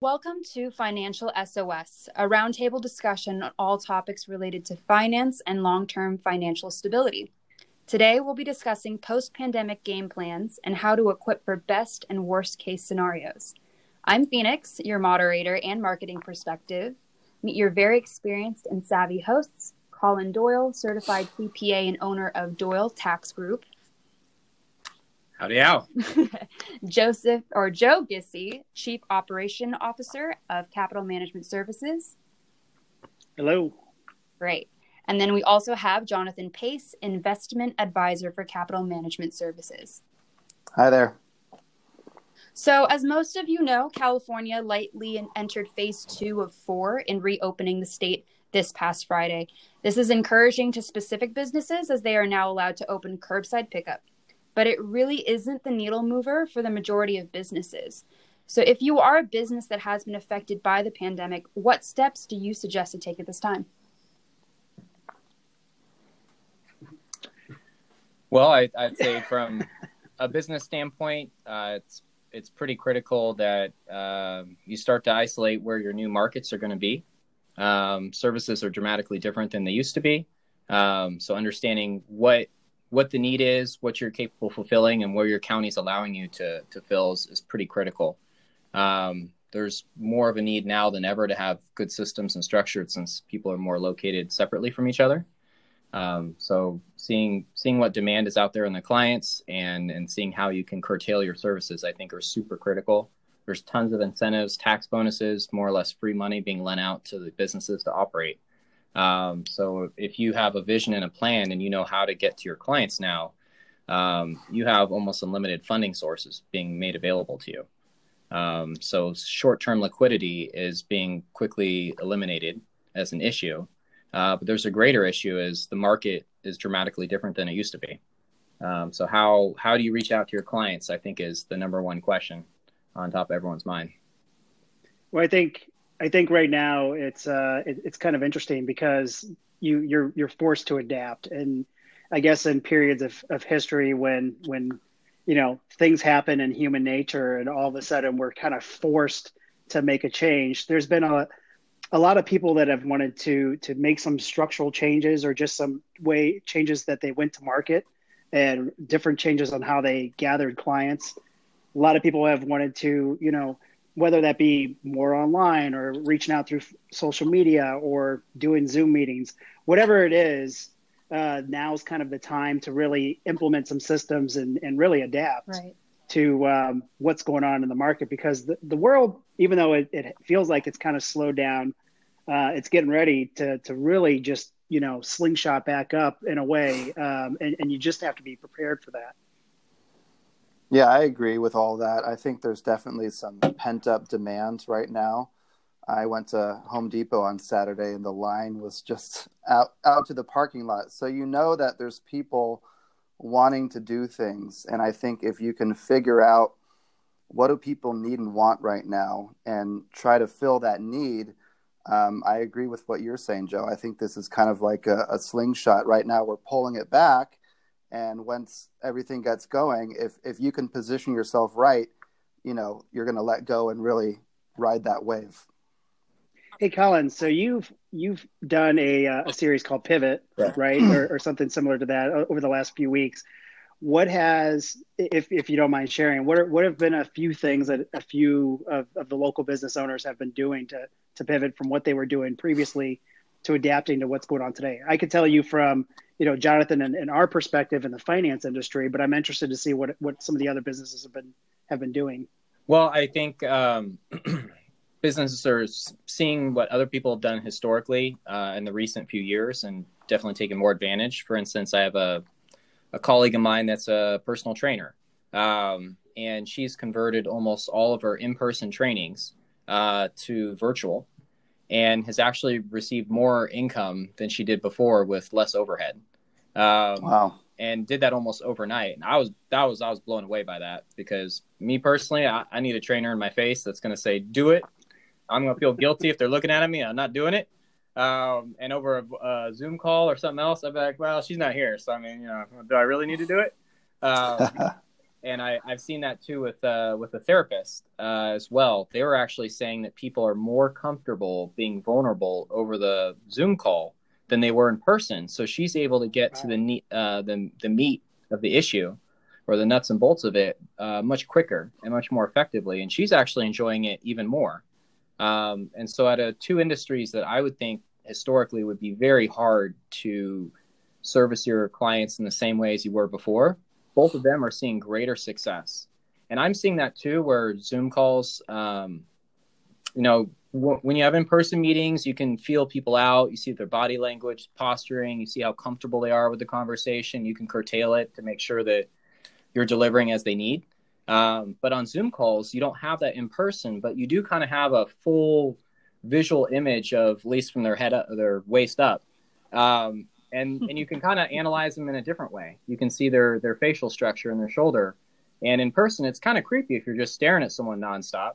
Welcome to Financial SOS, a roundtable discussion on all topics related to finance and long term financial stability. Today, we'll be discussing post pandemic game plans and how to equip for best and worst case scenarios. I'm Phoenix, your moderator and marketing perspective. Meet your very experienced and savvy hosts Colin Doyle, certified CPA and owner of Doyle Tax Group, Howdy how. Joseph or Joe Gissy, Chief Operation Officer of Capital Management Services. Hello. Great. And then we also have Jonathan Pace, Investment Advisor for Capital Management Services. Hi there. So, as most of you know, California lightly entered phase two of four in reopening the state this past Friday. This is encouraging to specific businesses as they are now allowed to open curbside pickup but it really isn't the needle mover for the majority of businesses. So, if you are a business that has been affected by the pandemic, what steps do you suggest to take at this time? Well, I, would say from a business standpoint, uh, it's it's pretty critical that uh, you start to isolate where your new markets are going to be. Um, services are dramatically different than they used to be. Um, so understanding what what the need is, what you're capable of fulfilling, and where your county is allowing you to to fill is, is pretty critical. Um, there's more of a need now than ever to have good systems and structured since people are more located separately from each other. Um, so seeing seeing what demand is out there in the clients and and seeing how you can curtail your services, I think, are super critical. There's tons of incentives, tax bonuses, more or less free money being lent out to the businesses to operate. Um, so if you have a vision and a plan and you know how to get to your clients now, um, you have almost unlimited funding sources being made available to you. Um, so short-term liquidity is being quickly eliminated as an issue. Uh, but there's a greater issue is the market is dramatically different than it used to be. Um, so how how do you reach out to your clients? I think is the number one question on top of everyone's mind. Well, I think I think right now it's uh, it, it's kind of interesting because you you're you're forced to adapt, and I guess in periods of, of history when when you know things happen in human nature, and all of a sudden we're kind of forced to make a change. There's been a a lot of people that have wanted to to make some structural changes or just some way changes that they went to market and different changes on how they gathered clients. A lot of people have wanted to, you know, whether that be more online or reaching out through social media or doing Zoom meetings, whatever it is, uh, now is kind of the time to really implement some systems and, and really adapt right. to um, what's going on in the market because the, the world, even though it, it feels like it's kind of slowed down, uh, it's getting ready to, to really just, you know, slingshot back up in a way. Um, and, and you just have to be prepared for that. Yeah, I agree with all that. I think there's definitely some pent up demand right now. I went to Home Depot on Saturday and the line was just out out to the parking lot. So you know that there's people wanting to do things and I think if you can figure out what do people need and want right now and try to fill that need um, I agree with what you're saying, Joe. I think this is kind of like a, a slingshot right now. We're pulling it back, and once everything gets going if if you can position yourself right you know you're going to let go and really ride that wave. Hey colin so you've you've done a, uh, a series called pivot yeah. right? Or, or something similar to that over the last few weeks. What has if, if you don't mind sharing what are, what have been a few things that a few of, of the local business owners have been doing to to pivot from what they were doing previously to adapting to what's going on today i could tell you from you know, Jonathan and, and, our perspective in the finance industry, but I'm interested to see what what some of the other businesses have been have been doing. Well, I think um, businesses are seeing what other people have done historically uh, in the recent few years, and definitely taking more advantage. For instance, I have a a colleague of mine that's a personal trainer, um, and she's converted almost all of her in person trainings uh, to virtual and has actually received more income than she did before with less overhead. Um, wow. And did that almost overnight. And I was that was I was blown away by that because me personally, I, I need a trainer in my face that's going to say, "Do it." I'm going to feel guilty if they're looking at me. And I'm not doing it. Um, and over a, a, Zoom call or something else, I'd be like, "Well, she's not here, so I mean, you know, do I really need to do it?" Um, and I, I've seen that too with uh, with a therapist uh, as well. They were actually saying that people are more comfortable being vulnerable over the Zoom call than they were in person. So she's able to get wow. to the uh, the the meat of the issue or the nuts and bolts of it uh, much quicker and much more effectively. And she's actually enjoying it even more. Um, and so, out of two industries that I would think historically would be very hard to service your clients in the same way as you were before, both of them are seeing greater success. And I'm seeing that too, where Zoom calls, um, you know, when you have in person meetings, you can feel people out. You see their body language, posturing, you see how comfortable they are with the conversation. You can curtail it to make sure that you're delivering as they need. Um, but on Zoom calls, you don't have that in person, but you do kind of have a full visual image of, at least from their head up, their waist up. Um, and and you can kind of analyze them in a different way. You can see their their facial structure and their shoulder. And in person, it's kind of creepy if you're just staring at someone nonstop.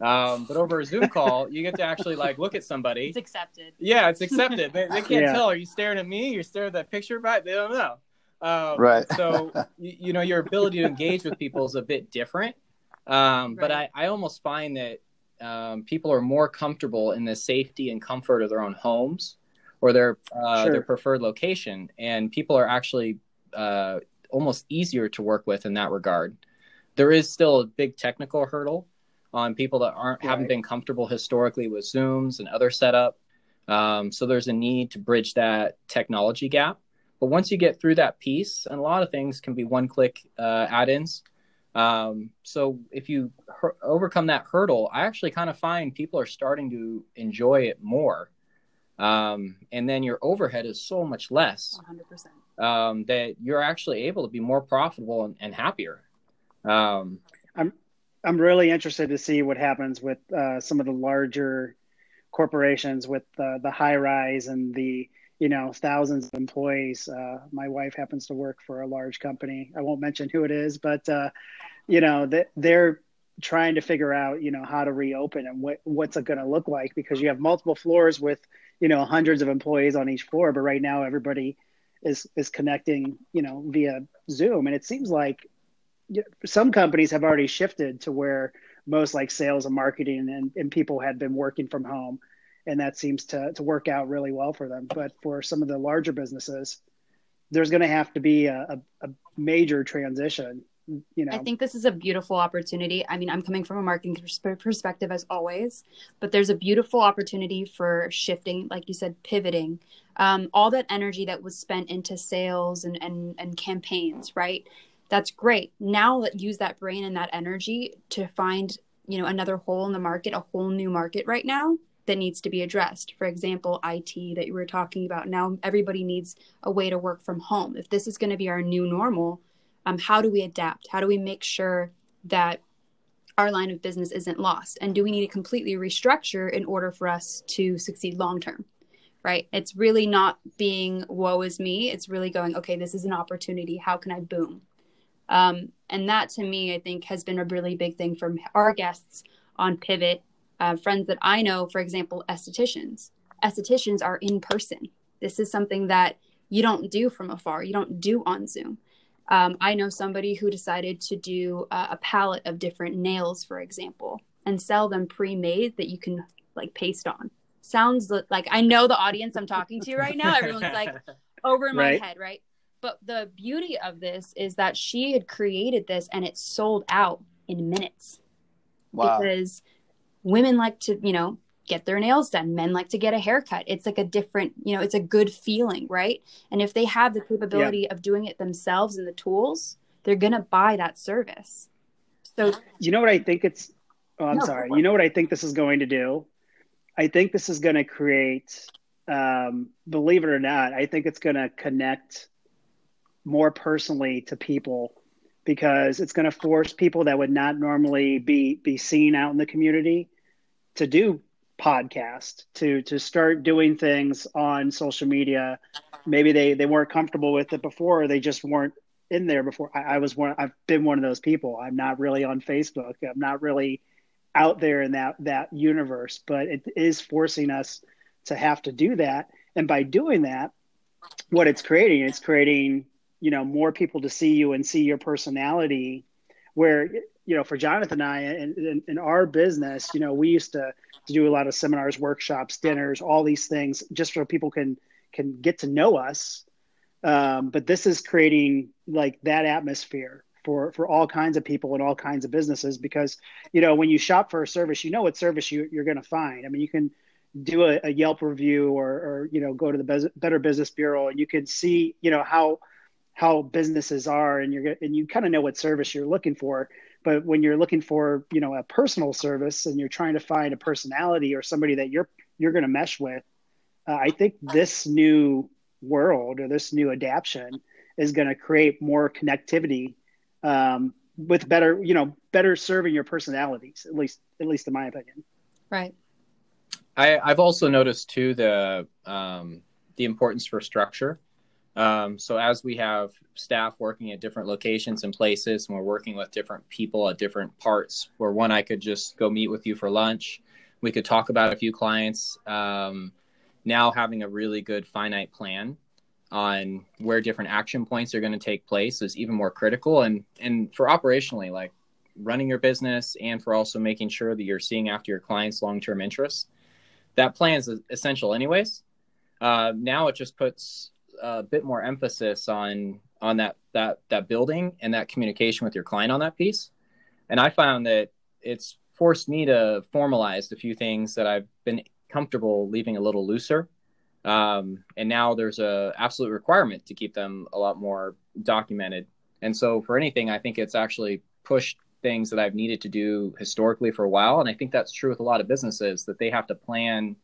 Um, but over a Zoom call, you get to actually like look at somebody. It's accepted. Yeah, it's accepted. they, they can't yeah. tell. Are you staring at me? You're staring at that picture, but they don't know. Um, right. so you, you, know your ability to engage with people is a bit different. Um, right. But I, I almost find that um, people are more comfortable in the safety and comfort of their own homes or their uh, sure. their preferred location, and people are actually uh, almost easier to work with in that regard. There is still a big technical hurdle on people that aren't right. haven't been comfortable historically with Zooms and other setup. Um, so there's a need to bridge that technology gap. But once you get through that piece, and a lot of things can be one-click uh, add-ins. Um, so if you her- overcome that hurdle, I actually kind of find people are starting to enjoy it more um, and then your overhead is so much less 100%. Um, that you're actually able to be more profitable and, and happier. Um, I'm I'm really interested to see what happens with uh, some of the larger corporations with uh, the high rise and the you know thousands of employees. Uh, my wife happens to work for a large company. I won't mention who it is, but uh, you know that they're trying to figure out you know how to reopen and what what's it going to look like because you have multiple floors with you know hundreds of employees on each floor but right now everybody is is connecting you know via zoom. And it seems like some companies have already shifted to where most like sales and marketing and, and people had been working from home and that seems to, to work out really well for them. But for some of the larger businesses there's going to have to be a, a, a major transition you know. i think this is a beautiful opportunity. I mean i'm coming from a marketing perspective as always but there's a beautiful opportunity for shifting like you said pivoting um, all that energy that was spent into sales and, and and campaigns right? That's great. Now let use that brain and that energy to find you know another hole in the market a whole new market right now that needs to be addressed. For example it that you were talking about. Now everybody needs a way to work from home. If this is going to be our new normal um, how do we adapt? How do we make sure that our line of business isn't lost? And do we need to completely restructure in order for us to succeed long term? Right? It's really not being woe is me. It's really going, okay, this is an opportunity. How can I boom? Um, and that to me, I think, has been a really big thing from our guests on Pivot. Uh, friends that I know, for example, estheticians. Estheticians are in person. This is something that you don't do from afar, you don't do on Zoom. Um, I know somebody who decided to do uh, a palette of different nails, for example, and sell them pre-made that you can like paste on. Sounds like I know the audience I'm talking to right now. Everyone's like over in my right. head, right? But the beauty of this is that she had created this and it sold out in minutes. Wow. Because women like to, you know, get their nails done. Men like to get a haircut. It's like a different, you know, it's a good feeling, right? And if they have the capability yeah. of doing it themselves and the tools, they're going to buy that service. So, you know what I think it's, oh, I'm no, sorry. You know what I think this is going to do? I think this is going to create, um, believe it or not, I think it's going to connect more personally to people because it's going to force people that would not normally be be seen out in the community to do podcast to to start doing things on social media. Maybe they they weren't comfortable with it before or they just weren't in there before. I, I, was one i've been one of those people. I'm not really on facebook. I'm not really out there in that that universe but it is forcing us to have to do that. And by doing that what it's creating it's creating you know more people to see you and see your personality where you know for jonathan and i in, in, our business you know we used to, to do a lot of seminars workshops dinners all these things just so people can can get to know us. Um, but this is creating like that atmosphere for for all kinds of people and all kinds of businesses because you know when you shop for a service you know what service you, you're going to find. I mean you can do a, a yelp review or, or you know go to the better business bureau and you can see you know how how businesses are and you're and you kind of know what service you're looking for but when you're looking for you know a personal service and you're trying to find a personality or somebody that you're you're going to mesh with uh, i think this new world or this new adaptation is going to create more connectivity um, with better you know better serving your personalities at least at least in my opinion. Right. I, i've also noticed too the um, the importance for structure um, so as we have staff working at different locations and places, and we're working with different people at different parts, where one I could just go meet with you for lunch, we could talk about a few clients. Um, now having a really good finite plan on where different action points are going to take place is even more critical, and and for operationally, like running your business, and for also making sure that you're seeing after your clients' long term interests. That plan is essential, anyways. Uh, now it just puts a bit more emphasis on on that that that building and that communication with your client on that piece. And I found that it's forced me to formalize a few things that I've been comfortable leaving a little looser. Um, and now there's a absolute requirement to keep them a lot more documented. And so for anything, I think it's actually pushed things that I've needed to do historically for a while. And I think that's true with a lot of businesses that they have to plan.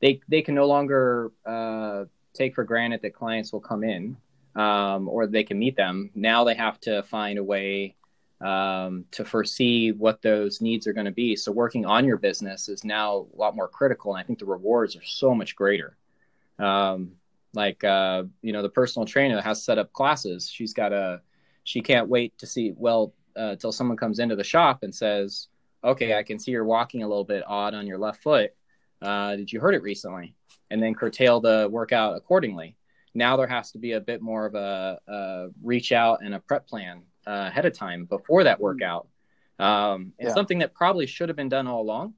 They they can no longer uh, take for granted that clients will come in um, or they can meet them. Now they have to find a way um, to foresee what those needs are going to be. So working on your business is now a lot more critical, and I think the rewards are so much greater. Um, like uh, you know, the personal trainer has set up classes. She's got a she can't wait to see well uh, till someone comes into the shop and says, "Okay, I can see you're walking a little bit odd on your left foot. Uh, did you hurt it recently?" and then curtail the workout accordingly. Now there has to be a bit more of a, a reach out and a prep plan uh, ahead of time before that hmm. workout. Um, and yeah. something that probably should have been done all along.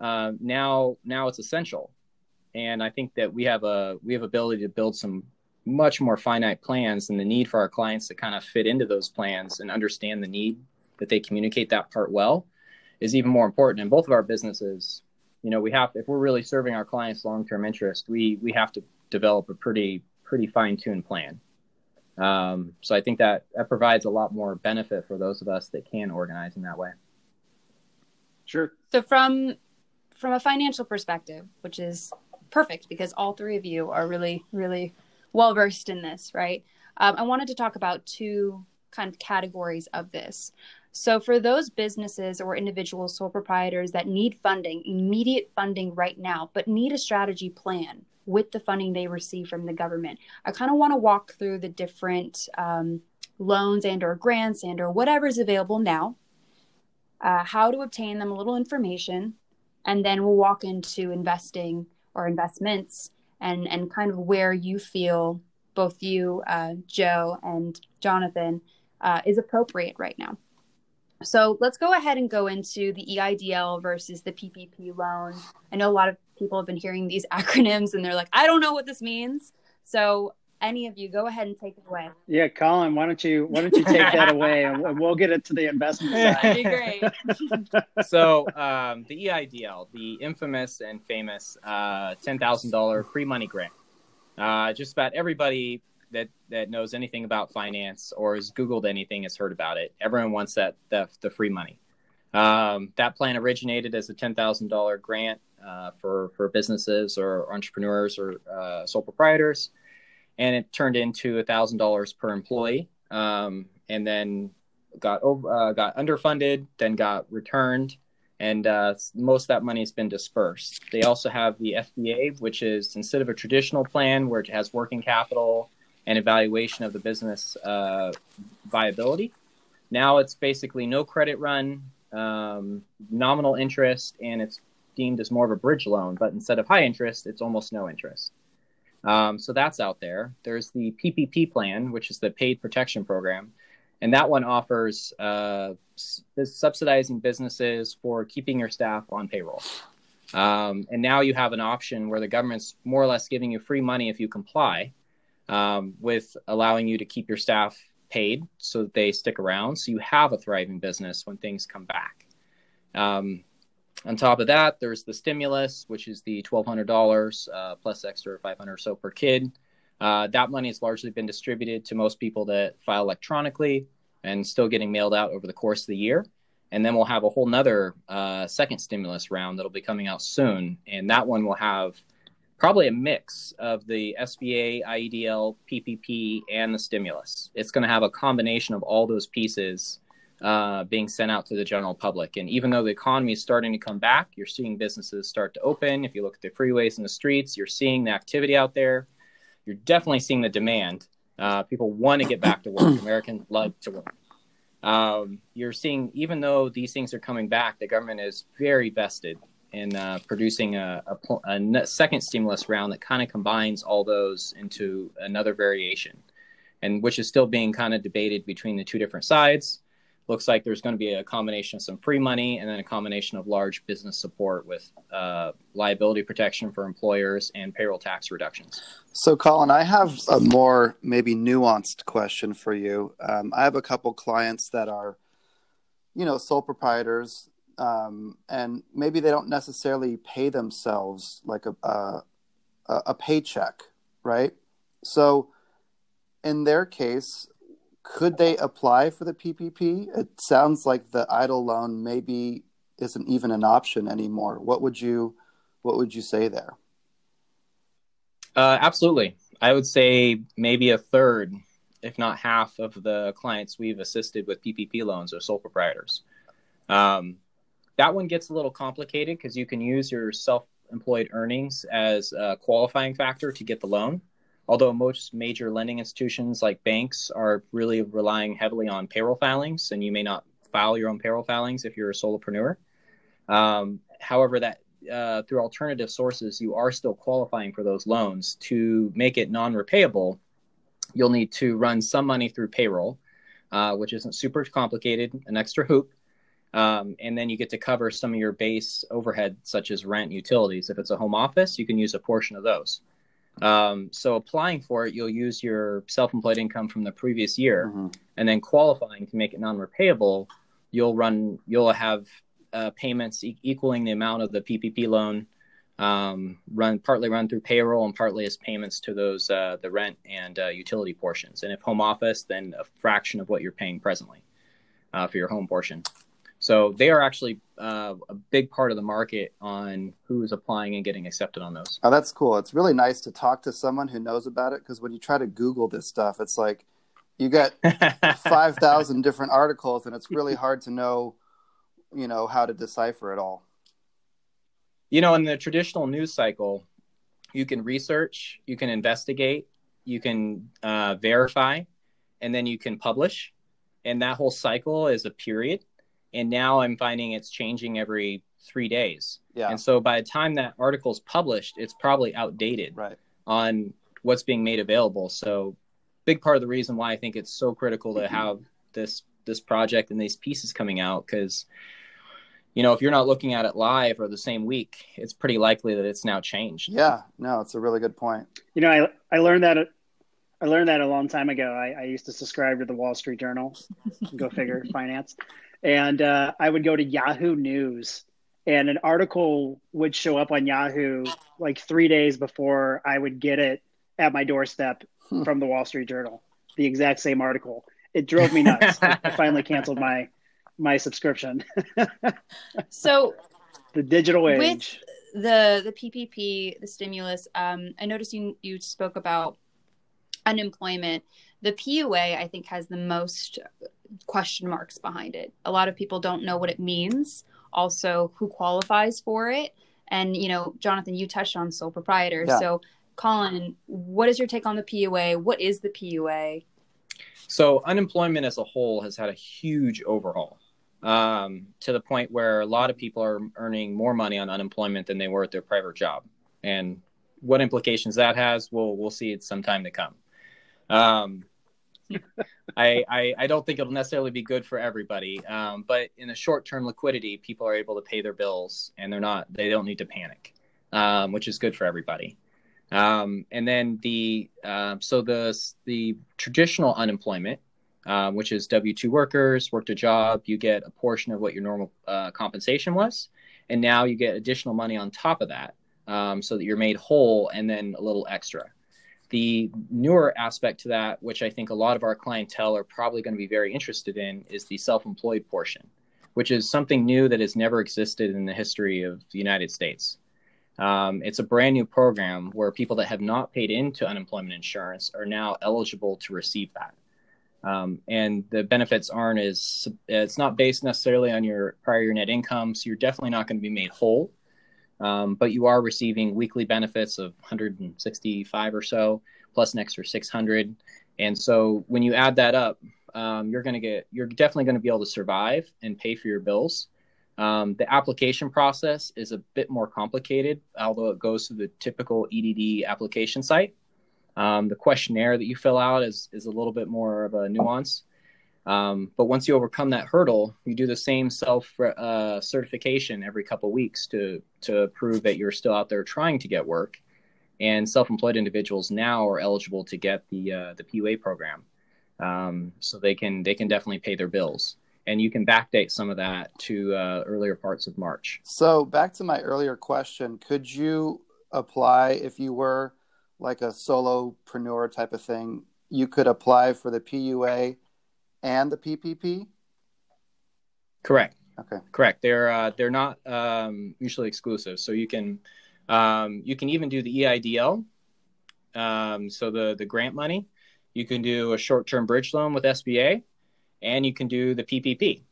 Uh, now, now it's essential, and I think that we have a we have ability to build some much more finite plans, and the need for our clients to kind of fit into those plans and understand the need that they communicate that part well is even more important. In both of our businesses, you know we have if we're really serving our clients long term interest we we have to develop a pretty pretty fine tuned plan. Um, so i think that that provides a lot more benefit for those of us that can organize in that way. Sure. So from from a financial perspective which is perfect because all three of you are really really well versed in this right? Um, i wanted to talk about two kind of categories of this so, for those businesses or individual sole proprietors that need funding, immediate funding right now, but need a strategy plan with the funding they receive from the government, I kind of want to walk through the different um, loans and or grants and or whatever is available now, uh, how to obtain them, a little information, and then we'll walk into investing or investments and and kind of where you feel both you, uh, Joe, and Jonathan uh, is appropriate right now. So let's go ahead and go into the EIDL versus the PPP loan. I know a lot of people have been hearing these acronyms and they're like, I don't know what this means. So any of you go ahead and take it away. Yeah, Colin, why don't you why don't you take that away and we'll get it to the investment side. That'd be great. so um, the EIDL, the infamous and famous uh, ten thousand dollar free money grant. Uh, just about everybody that that knows anything about finance or has Googled anything has heard about it. Everyone wants that the, the free money. Um, that plan originated as a ten thousand dollar grant uh, for for businesses or entrepreneurs or uh, sole proprietors, and it turned into a thousand dollars per employee, um, and then got over uh, got underfunded, then got returned, and uh, most of that money has been dispersed. They also have the SBA, which is instead of a traditional plan where it has working capital and evaluation of the business uh, viability. Now it's basically no credit run, um, nominal interest, and it's deemed as more of a bridge loan. But instead of high interest, it's almost no interest. Um, so that's out there. There's the PPP plan, which is the Paid Protection Program, and that one offers uh, subsidizing businesses for keeping your staff on payroll. Um, and now you have an option where the government's more or less giving you free money if you comply um, with allowing you to keep your staff paid so that they stick around. So you have a thriving business when things come back. Um, on top of that, there's the stimulus, which is the $1,200 uh, plus extra 500 or so per kid. Uh, that money has largely been distributed to most people that file electronically and still getting mailed out over the course of the year. And then we'll have a whole nother uh, second stimulus round that'll be coming out soon. And that one will have probably a mix of the SBA, IEDL, PPP, and the stimulus. It's going to have a combination of all those pieces uh, being sent out to the general public. And even though the economy is starting to come back, you're seeing businesses start to open. If you look at the freeways and the streets, you're seeing the activity out there. You're definitely seeing the demand. Uh, people want to get back to work. Americans love to work. Um, you're seeing, even though these things are coming back, the government is very vested in uh, producing a, a, a, second stimulus round that kind of combines all those into another variation, and which is still being kind of debated between the two different sides looks like there's going to be a combination of some free money and then a combination of large business support with uh, liability protection for employers and payroll tax reductions. So, Colin, I have a more maybe nuanced question for you. Um, I have a couple clients that are, you know, sole proprietors, um, and maybe they don't necessarily pay themselves like a, a, a paycheck, right? So, in their case, could they apply for the PPP? It sounds like the EIDL loan maybe isn't even an option anymore. What would you what would you say there? Uh, absolutely. I would say maybe a third, if not half, of the clients we've assisted with PPP loans are sole proprietors. Um, that one gets a little complicated because you can use your self employed earnings as a qualifying factor to get the loan although most major lending institutions like banks are really relying heavily on payroll filings, and you may not file your own payroll filings if you're a solopreneur. Um, however, that uh, through alternative sources, you are still qualifying for those loans. To make it non-repayable, you'll need to run some money through payroll, uh, which isn't super complicated, an extra hoop. Um, and then you get to cover some of your base overhead, such as rent, utilities. If it's a home office, you can use a portion of those. Um, so applying for it, you'll use your self-employed income from the previous year, mm-hmm. and then qualifying to make it non-repayable, you'll run, you'll have uh, payments e- equaling the amount of the PPP loan, um, run partly run through payroll and partly as payments to those uh, the rent and uh, utility portions. And if home office, then a fraction of what you're paying presently uh, for your home portion. So they are actually uh, a big part of the market on who is applying and getting accepted on those. Oh, that's cool. It's really nice to talk to someone who knows about it because when you try to Google this stuff, it's like you get 5,000 different articles and it's really hard to know, you know, how to decipher it all. You know, in the traditional news cycle, you can research, you can investigate, you can uh, verify, and then you can publish. And that whole cycle is a period and now i'm finding it's changing every three days. Yeah. And so by the time that article is published it's probably outdated right. on what's being made available. So big part of the reason why i think it's so critical to mm-hmm. have this this project and these pieces coming out because you know if you're not looking at it live or the same week it's pretty likely that it's now changed. Yeah. No it's a really good point. You know i i learned that I learned that a long time ago. I, I used to subscribe to the Wall Street Journal, go figure, finance and uh, I would go to Yahoo News, and an article would show up on Yahoo like three days before I would get it at my doorstep hmm. from the Wall Street Journal. The exact same article. It drove me nuts. I finally canceled my my subscription. so the digital age. With the the PPP, the stimulus. Um, I noticed you you spoke about unemployment. The PUA, I think, has the most question marks behind it. A lot of people don't know what it means, also who qualifies for it. And, you know, Jonathan, you touched on sole proprietor. Yeah. So, Colin, what is your take on the PUA? What is the PUA? So, unemployment as a whole has had a huge overhaul um, to the point where a lot of people are earning more money on unemployment than they were at their private job. And what implications that has, we'll, we'll see it sometime to come. Um, I, I, I don't think it'll necessarily be good for everybody. Um, but in the short term liquidity, people are able to pay their bills and they're not they don't need to panic, um, which is good for everybody. Um, and then the uh, so the the traditional unemployment, uh, which is W two workers worked a job, you get a portion of what your normal uh, compensation was, and now you get additional money on top of that, um, so that you're made whole and then a little extra. The newer aspect to that, which I think a lot of our clientele are probably going to be very interested in, is the self-employed portion, which is something new that has never existed in the history of the United States. Um, it's a brand new program where people that have not paid into unemployment insurance are now eligible to receive that. Um, and the benefits aren't as it's not based necessarily on your prior net income, so you're definitely not going to be made whole. Um, but you are receiving weekly benefits of 165 or so, plus an extra 600. And so when you add that up, um, you're going to get you're definitely going to be able to survive and pay for your bills. Um, the application process is a bit more complicated, although it goes through the typical EDD application site. Um, the questionnaire that you fill out is, is a little bit more of a nuance. Um, but once you overcome that hurdle, you do the same self uh, certification every couple weeks to, to prove that you're still out there trying to get work. And self employed individuals now are eligible to get the, uh, the PUA program. Um, so they can, they can definitely pay their bills and you can backdate some of that to uh, earlier parts of March. So back to my earlier question, could you apply if you were like a solopreneur type of thing? You could apply for the PUA and the PPP. Correct. Okay. Correct. They're uh, they're not um, mutually exclusive, so you can um, you can even do the EIDL, um, so the the grant money. You can do a short term bridge loan with SBA and you can do the PPP.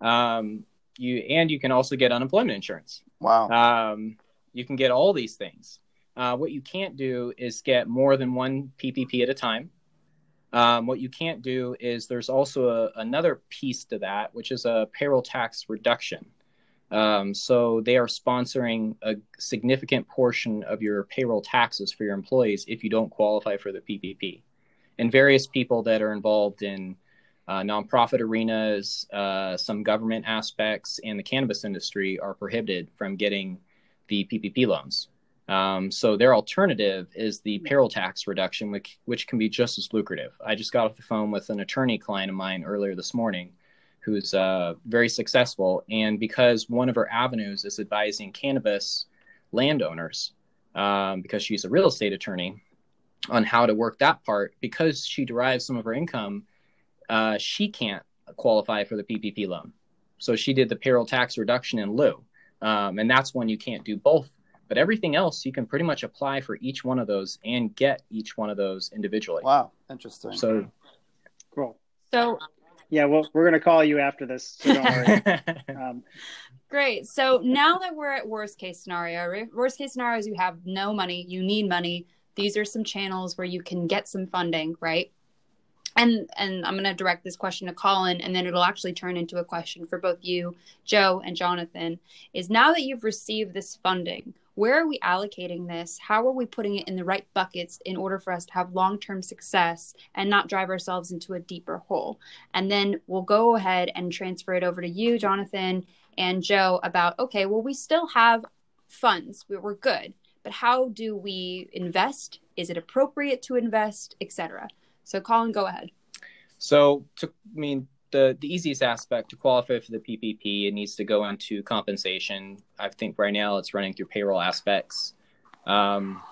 Um, you and you can also get unemployment insurance. Wow. Um, you can get all these things. Uh, what you can't do is get more than one PPP at a time. Um, what you can't do is there's also a, another piece to that, which is a payroll tax reduction. Um, so they are sponsoring a significant portion of your payroll taxes for your employees if you don't qualify for the PPP. And various people that are involved in uh, nonprofit arenas, uh, some government aspects, and the cannabis industry are prohibited from getting the PPP loans. Um, so their alternative is the payroll tax reduction, which, which can be just as lucrative. I just got off the phone with an attorney client of mine earlier this morning who's uh, very successful. And because one of her avenues is advising cannabis landowners, um, because she's a real estate attorney, on how to work that part, because she derives some of her income uh, she can't qualify for the PPP loan. So she did the payroll tax reduction in lieu. Um, and that's when you can't do both. But everything else, you can pretty much apply for each one of those and get each one of those individually. Wow, interesting. So cool. So yeah, well, we're going to call you after this. So don't worry. um, Great. So now that we're at worst case scenario, worst case scenario is you have no money, you need money. These are some channels where you can get some funding, right? and and I'm going to direct this question to Colin, and then it'll actually turn into a question for both you, Joe, and Jonathan. Is now that you've received this funding, where are we allocating this? How are we putting it in the right buckets in order for us to have long term success and not drive ourselves into a deeper hole? And then we'll go ahead and transfer it over to you, Jonathan, and Joe about okay, well, we still have funds, we're good, but how do we invest? Is it appropriate to invest, etc.? So, Colin, go ahead. So, to, I mean, the, the easiest aspect to qualify for the PPP, it needs to go into compensation. I think right now it's running through payroll aspects. Um,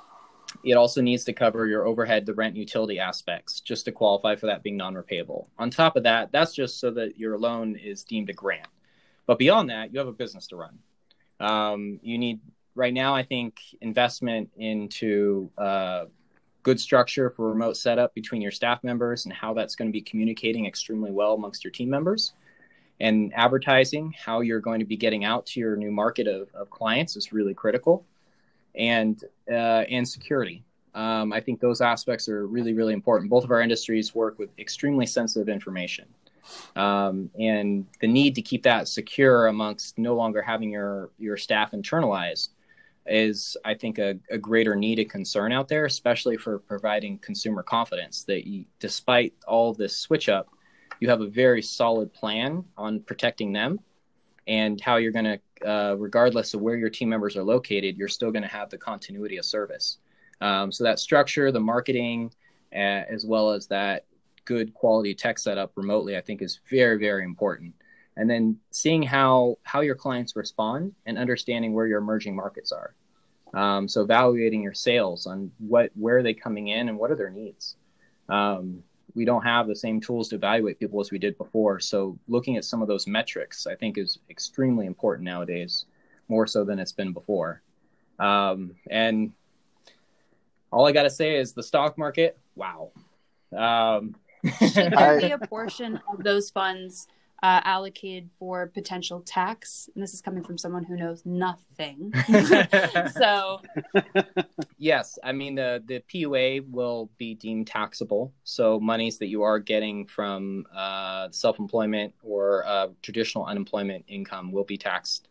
it also needs to cover your overhead, the rent, utility aspects, just to qualify for that being non-repayable. On top of that, that's just so that your loan is deemed a grant. But beyond that, you have a business to run. Um, you need right now, I think, investment into uh, good structure for remote setup between your staff members and how that's going to be communicating extremely well amongst your team members. And advertising, how you're going to be getting out to your new market of, of clients is really critical. And uh, and security. Um, I think those aspects are really, really important. Both of our industries work with extremely sensitive information. Um, and the need to keep that secure amongst no longer having your, your staff internalized is, I think, a, a greater need and concern out there, especially for providing consumer confidence that you, despite all this switch up, you have a very solid plan on protecting them and how you're going to, uh, regardless of where your team members are located, you're still going to have the continuity of service. Um, so that structure, the marketing, uh, as well as that good quality tech setup remotely, I think is very, very important. And then seeing how how your clients respond and understanding where your emerging markets are. Um, so evaluating your sales on what where are they coming in and what are their needs. Um, we don't have the same tools to evaluate people as we did before. So looking at some of those metrics, I think, is extremely important nowadays, more so than it's been before. Um, and all I got to say is the stock market. Wow. Um, Should there be a portion of those funds uh, allocated for potential tax. And this is coming from someone who knows nothing. so, yes, I mean the the PUA will be deemed taxable. So monies that you are getting from uh, self employment or uh, traditional unemployment income will be taxed.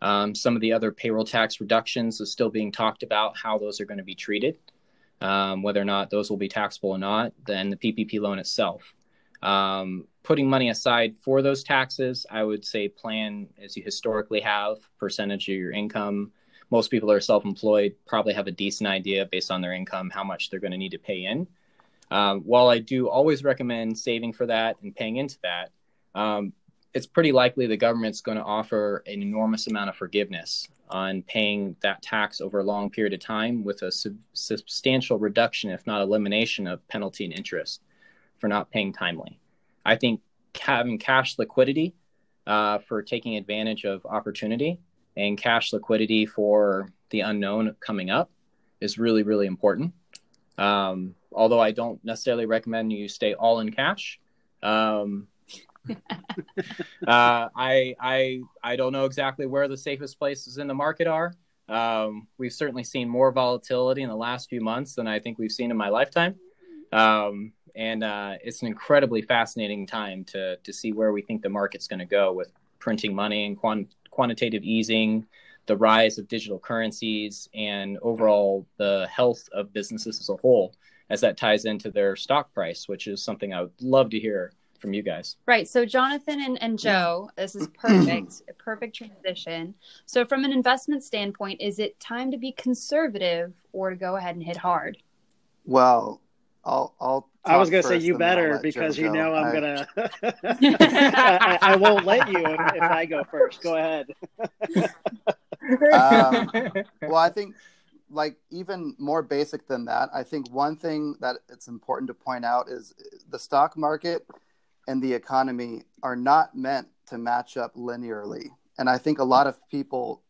Um, some of the other payroll tax reductions is still being talked about how those are going to be treated, um, whether or not those will be taxable or not. Then the PPP loan itself. Um, putting money aside for those taxes, I would say plan as you historically have, percentage of your income. Most people are self employed, probably have a decent idea based on their income how much they're going to need to pay in. Um, while I do always recommend saving for that and paying into that, um, it's pretty likely the government's going to offer an enormous amount of forgiveness on paying that tax over a long period of time with a sub- substantial reduction, if not elimination, of penalty and interest for not paying timely. I think having cash liquidity uh, for taking advantage of opportunity and cash liquidity for the unknown coming up is really, really important. Um, although I don't necessarily recommend you stay all in cash. Um, uh, I, I, I don't know exactly where the safest places in the market are. Um, we've certainly seen more volatility in the last few months than I think we've seen in my lifetime. Um, and uh, it's an incredibly fascinating time to to see where we think the market's going to go with printing money and quant- quantitative easing, the rise of digital currencies, and overall the health of businesses as a whole as that ties into their stock price, which is something I would love to hear from you guys. Right. So Jonathan and, and Joe, this is perfect, perfect transition. So from an investment standpoint, is it time to be conservative or to go ahead and hit hard? Well, I'll I'll I was going to say you better because you know I'm I... gonna. I, I, won't let you if, if, I go first. Go ahead. um, well, I think like even more basic than that. I think one thing that it's important to point out is the stock market and the economy are not meant to match up linearly, and I think a lot of people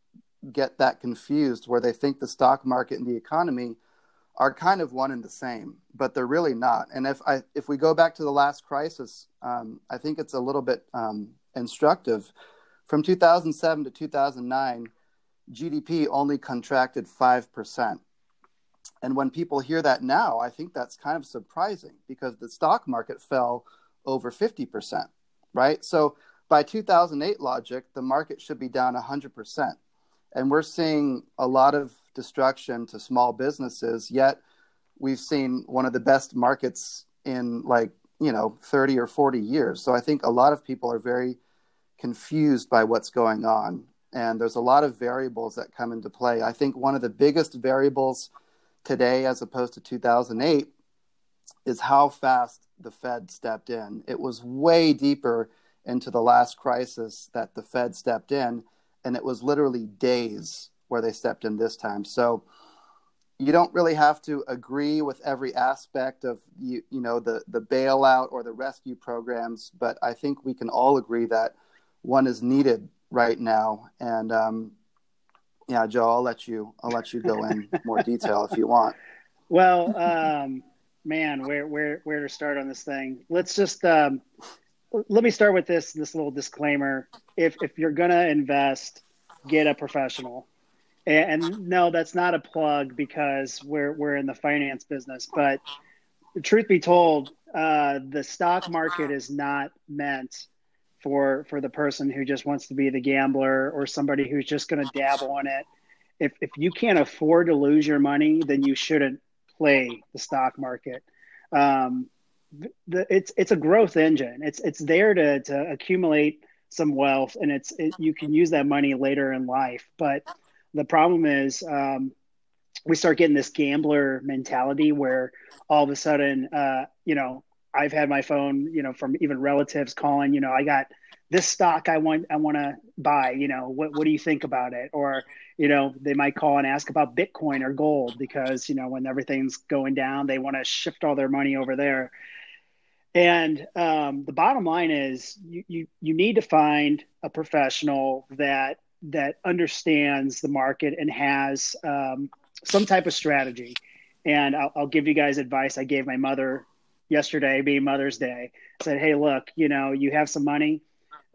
get that confused where they think the stock market and the economy are kind of one and the same, but they're really not. And if I if we go back to the last crisis, um, I think it's a little bit um, instructive. From 2007 to 2009, GDP only contracted five percent. And when people hear that now, I think that's kind of surprising because the stock market fell over 50%, right? So by 2008 logic, the market should be down 100% and we're seeing a lot of destruction to small businesses yet we've seen one of the best markets in like you know 30 or 40 years. So i think a lot of people are very confused by what's going on and there's a lot of variables that come into play. I think one of the biggest variables today as opposed to 2008 is how fast the fed stepped in. It was way deeper into the last crisis that the fed stepped in and it was literally days where they stepped in this time. So you don't really have to agree with every aspect of you, you know the the bailout or the rescue programs, but I think we can all agree that one is needed right now. And um, yeah, Joe, I'll let you I'll let you go in more detail if you want. Well, um, man, where where where to start on this thing? Let's just um, let me start with this this little disclaimer. If if you're gonna invest, get a professional. And, no, that's not a plug because we're we're in the finance business. But truth be told, uh, the stock market is not meant for for the person who just wants to be the gambler or somebody who's just going to dabble in it if if you can't afford to lose your money, then you shouldn't play the stock market. Um, the, it's it's a growth engine. It's it's there to to accumulate some wealth, and it's it, you can use that money later in life. But the problem is, um, we start getting this gambler mentality where all of a sudden, uh, you know, I've had my phone, you know, from even relatives calling, you know, I got this stock I want I want to buy. You know, what what do you think about it? Or you know, they might call and ask about Bitcoin or gold because you know when everything's going down, they want to shift all their money over there. And um, the bottom line is, you, you you need to find a professional that that understands the market and has um, some type of strategy. And I'll, I'll give you guys advice I gave my mother yesterday, being Mother's Day. I said, "Hey, look, you know, you have some money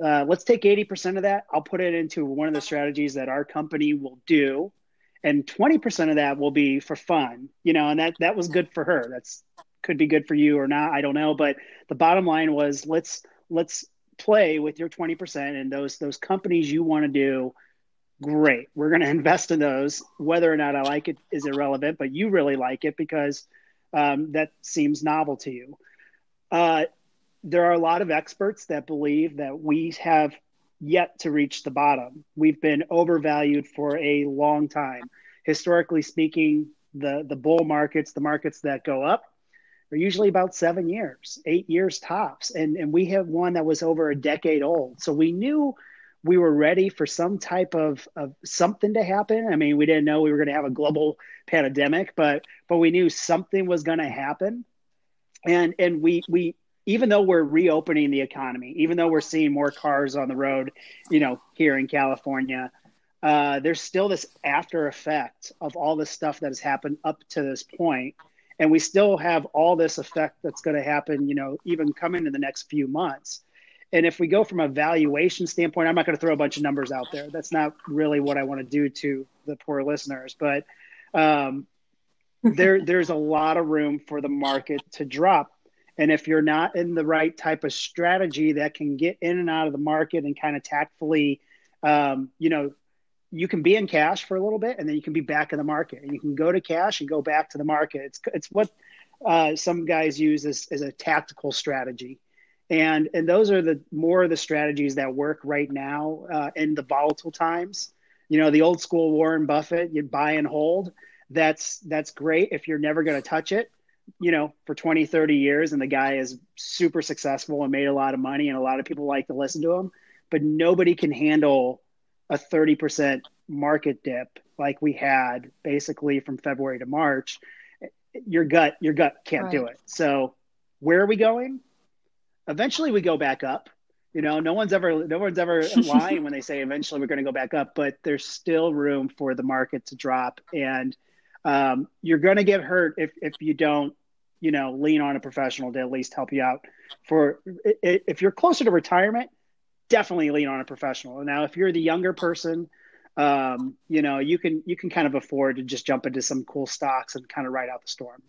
uh, let's take 80% of that. I'll put it into one of the strategies that our company will do. And 20% of that will be for fun, you know, and that, that was good for her. That's could be good for you or not. I don't know. But the bottom line was let's, let's play with your 20% and those, those companies you want to do. Great. We're going to invest in those. Whether or not I like it is irrelevant, but you really like it because um, that seems novel to you. Uh, there are a lot of experts that believe that we have yet to reach the bottom. We've been overvalued for a long time. Historically speaking, the, the bull markets, the markets that go up, are usually about seven years, eight years tops. And, and we have one that was over a decade old. So we knew we were ready for some type of, of something to happen. I mean, we didn't know we were going to have a global pandemic, but but we knew something was going to happen. And and we we even though we're reopening the economy, even though we're seeing more cars on the road, you know, here in California, uh, there's still this after effect of all this stuff that has happened up to this point, and we still have all this effect that's going to happen, you know, even coming in the next few months. And if we go from a valuation standpoint, I'm not going to throw a bunch of numbers out there. That's not really what I want to do to the poor listeners, but um, there there's a lot of room for the market to drop and if you're not in the right type of strategy that can get in and out of the market and kind of tactfully, um, you know, you can be in cash for a little bit and then you can be back in the market and you can go to cash and go back to the market. It's, it's what uh, some guys use as, as a tactical strategy. And, and those are the more of the strategies that work right now uh, in the volatile times. You know, the old school Warren Buffett, you buy and hold. That's that's great if you're never going to touch it you know, for 20, 30 years, and the guy is super successful and made a lot of money, and a lot of people like to listen to him, but nobody can handle a 30% market dip like we had basically from February to March. Your gut, your gut can't right. do it. So, where are we going? Eventually, we go back up. You know, no one's ever no one's ever lying when they say eventually we're going to go back up, but there's still room for the market to drop and um, you're going to get hurt if if you don't you know lean on a professional to at least help you out for if you're closer to retirement definitely lean on a professional now if you're the younger person um, you know you can you can kind of afford to just jump into some cool stocks and kind of ride out the storm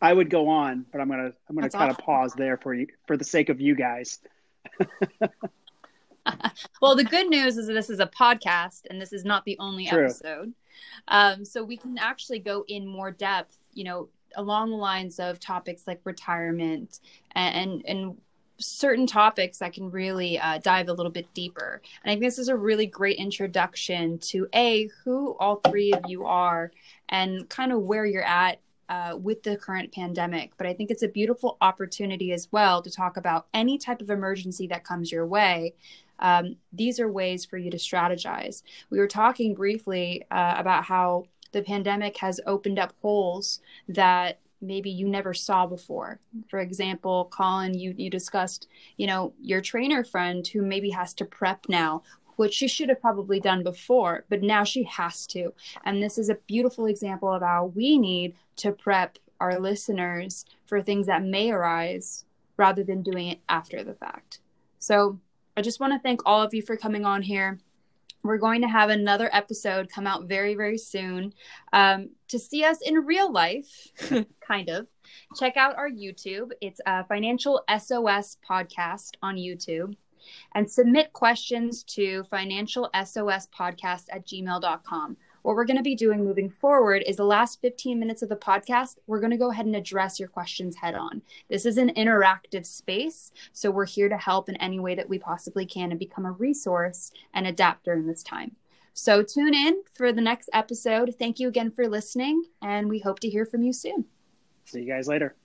i would go on but i'm gonna i'm gonna That's kind awesome. of pause there for you for the sake of you guys well the good news is this is a podcast and this is not the only True. episode um, so we can actually go in more depth, you know, along the lines of topics like retirement and and, certain topics that can really uh, dive a little bit deeper. And I think this is a really great introduction to a who all three of you are and kind of where you're at uh, with the current pandemic. But I think it's a beautiful opportunity as well to talk about any type of emergency that comes your way um, these are ways for you to strategize. We were talking briefly uh, about how the pandemic has opened up holes that maybe you never saw before. For example, Colin, you you discussed, you know, your trainer friend who maybe has to prep now, which she should have probably done before, but now she has to. And this is a beautiful example of how we need to prep our listeners for things that may arise rather than doing it after the fact. So I just want to thank all of you for coming on here. We're going to have another episode come out very, very soon. Um, to see us in real life, kind of, check out our YouTube. It's a Financial SOS podcast on YouTube. and submit questions to financialsospodcast at gmail.com. What we're going to be doing moving forward is the last 15 minutes of the podcast, we're going to go ahead and address your questions head on. This is an interactive space, so we're here to help in any way that we possibly can and become a resource and adapt during this time. So tune in for the next episode. Thank you again for listening, and we hope to hear from you soon. See you guys later.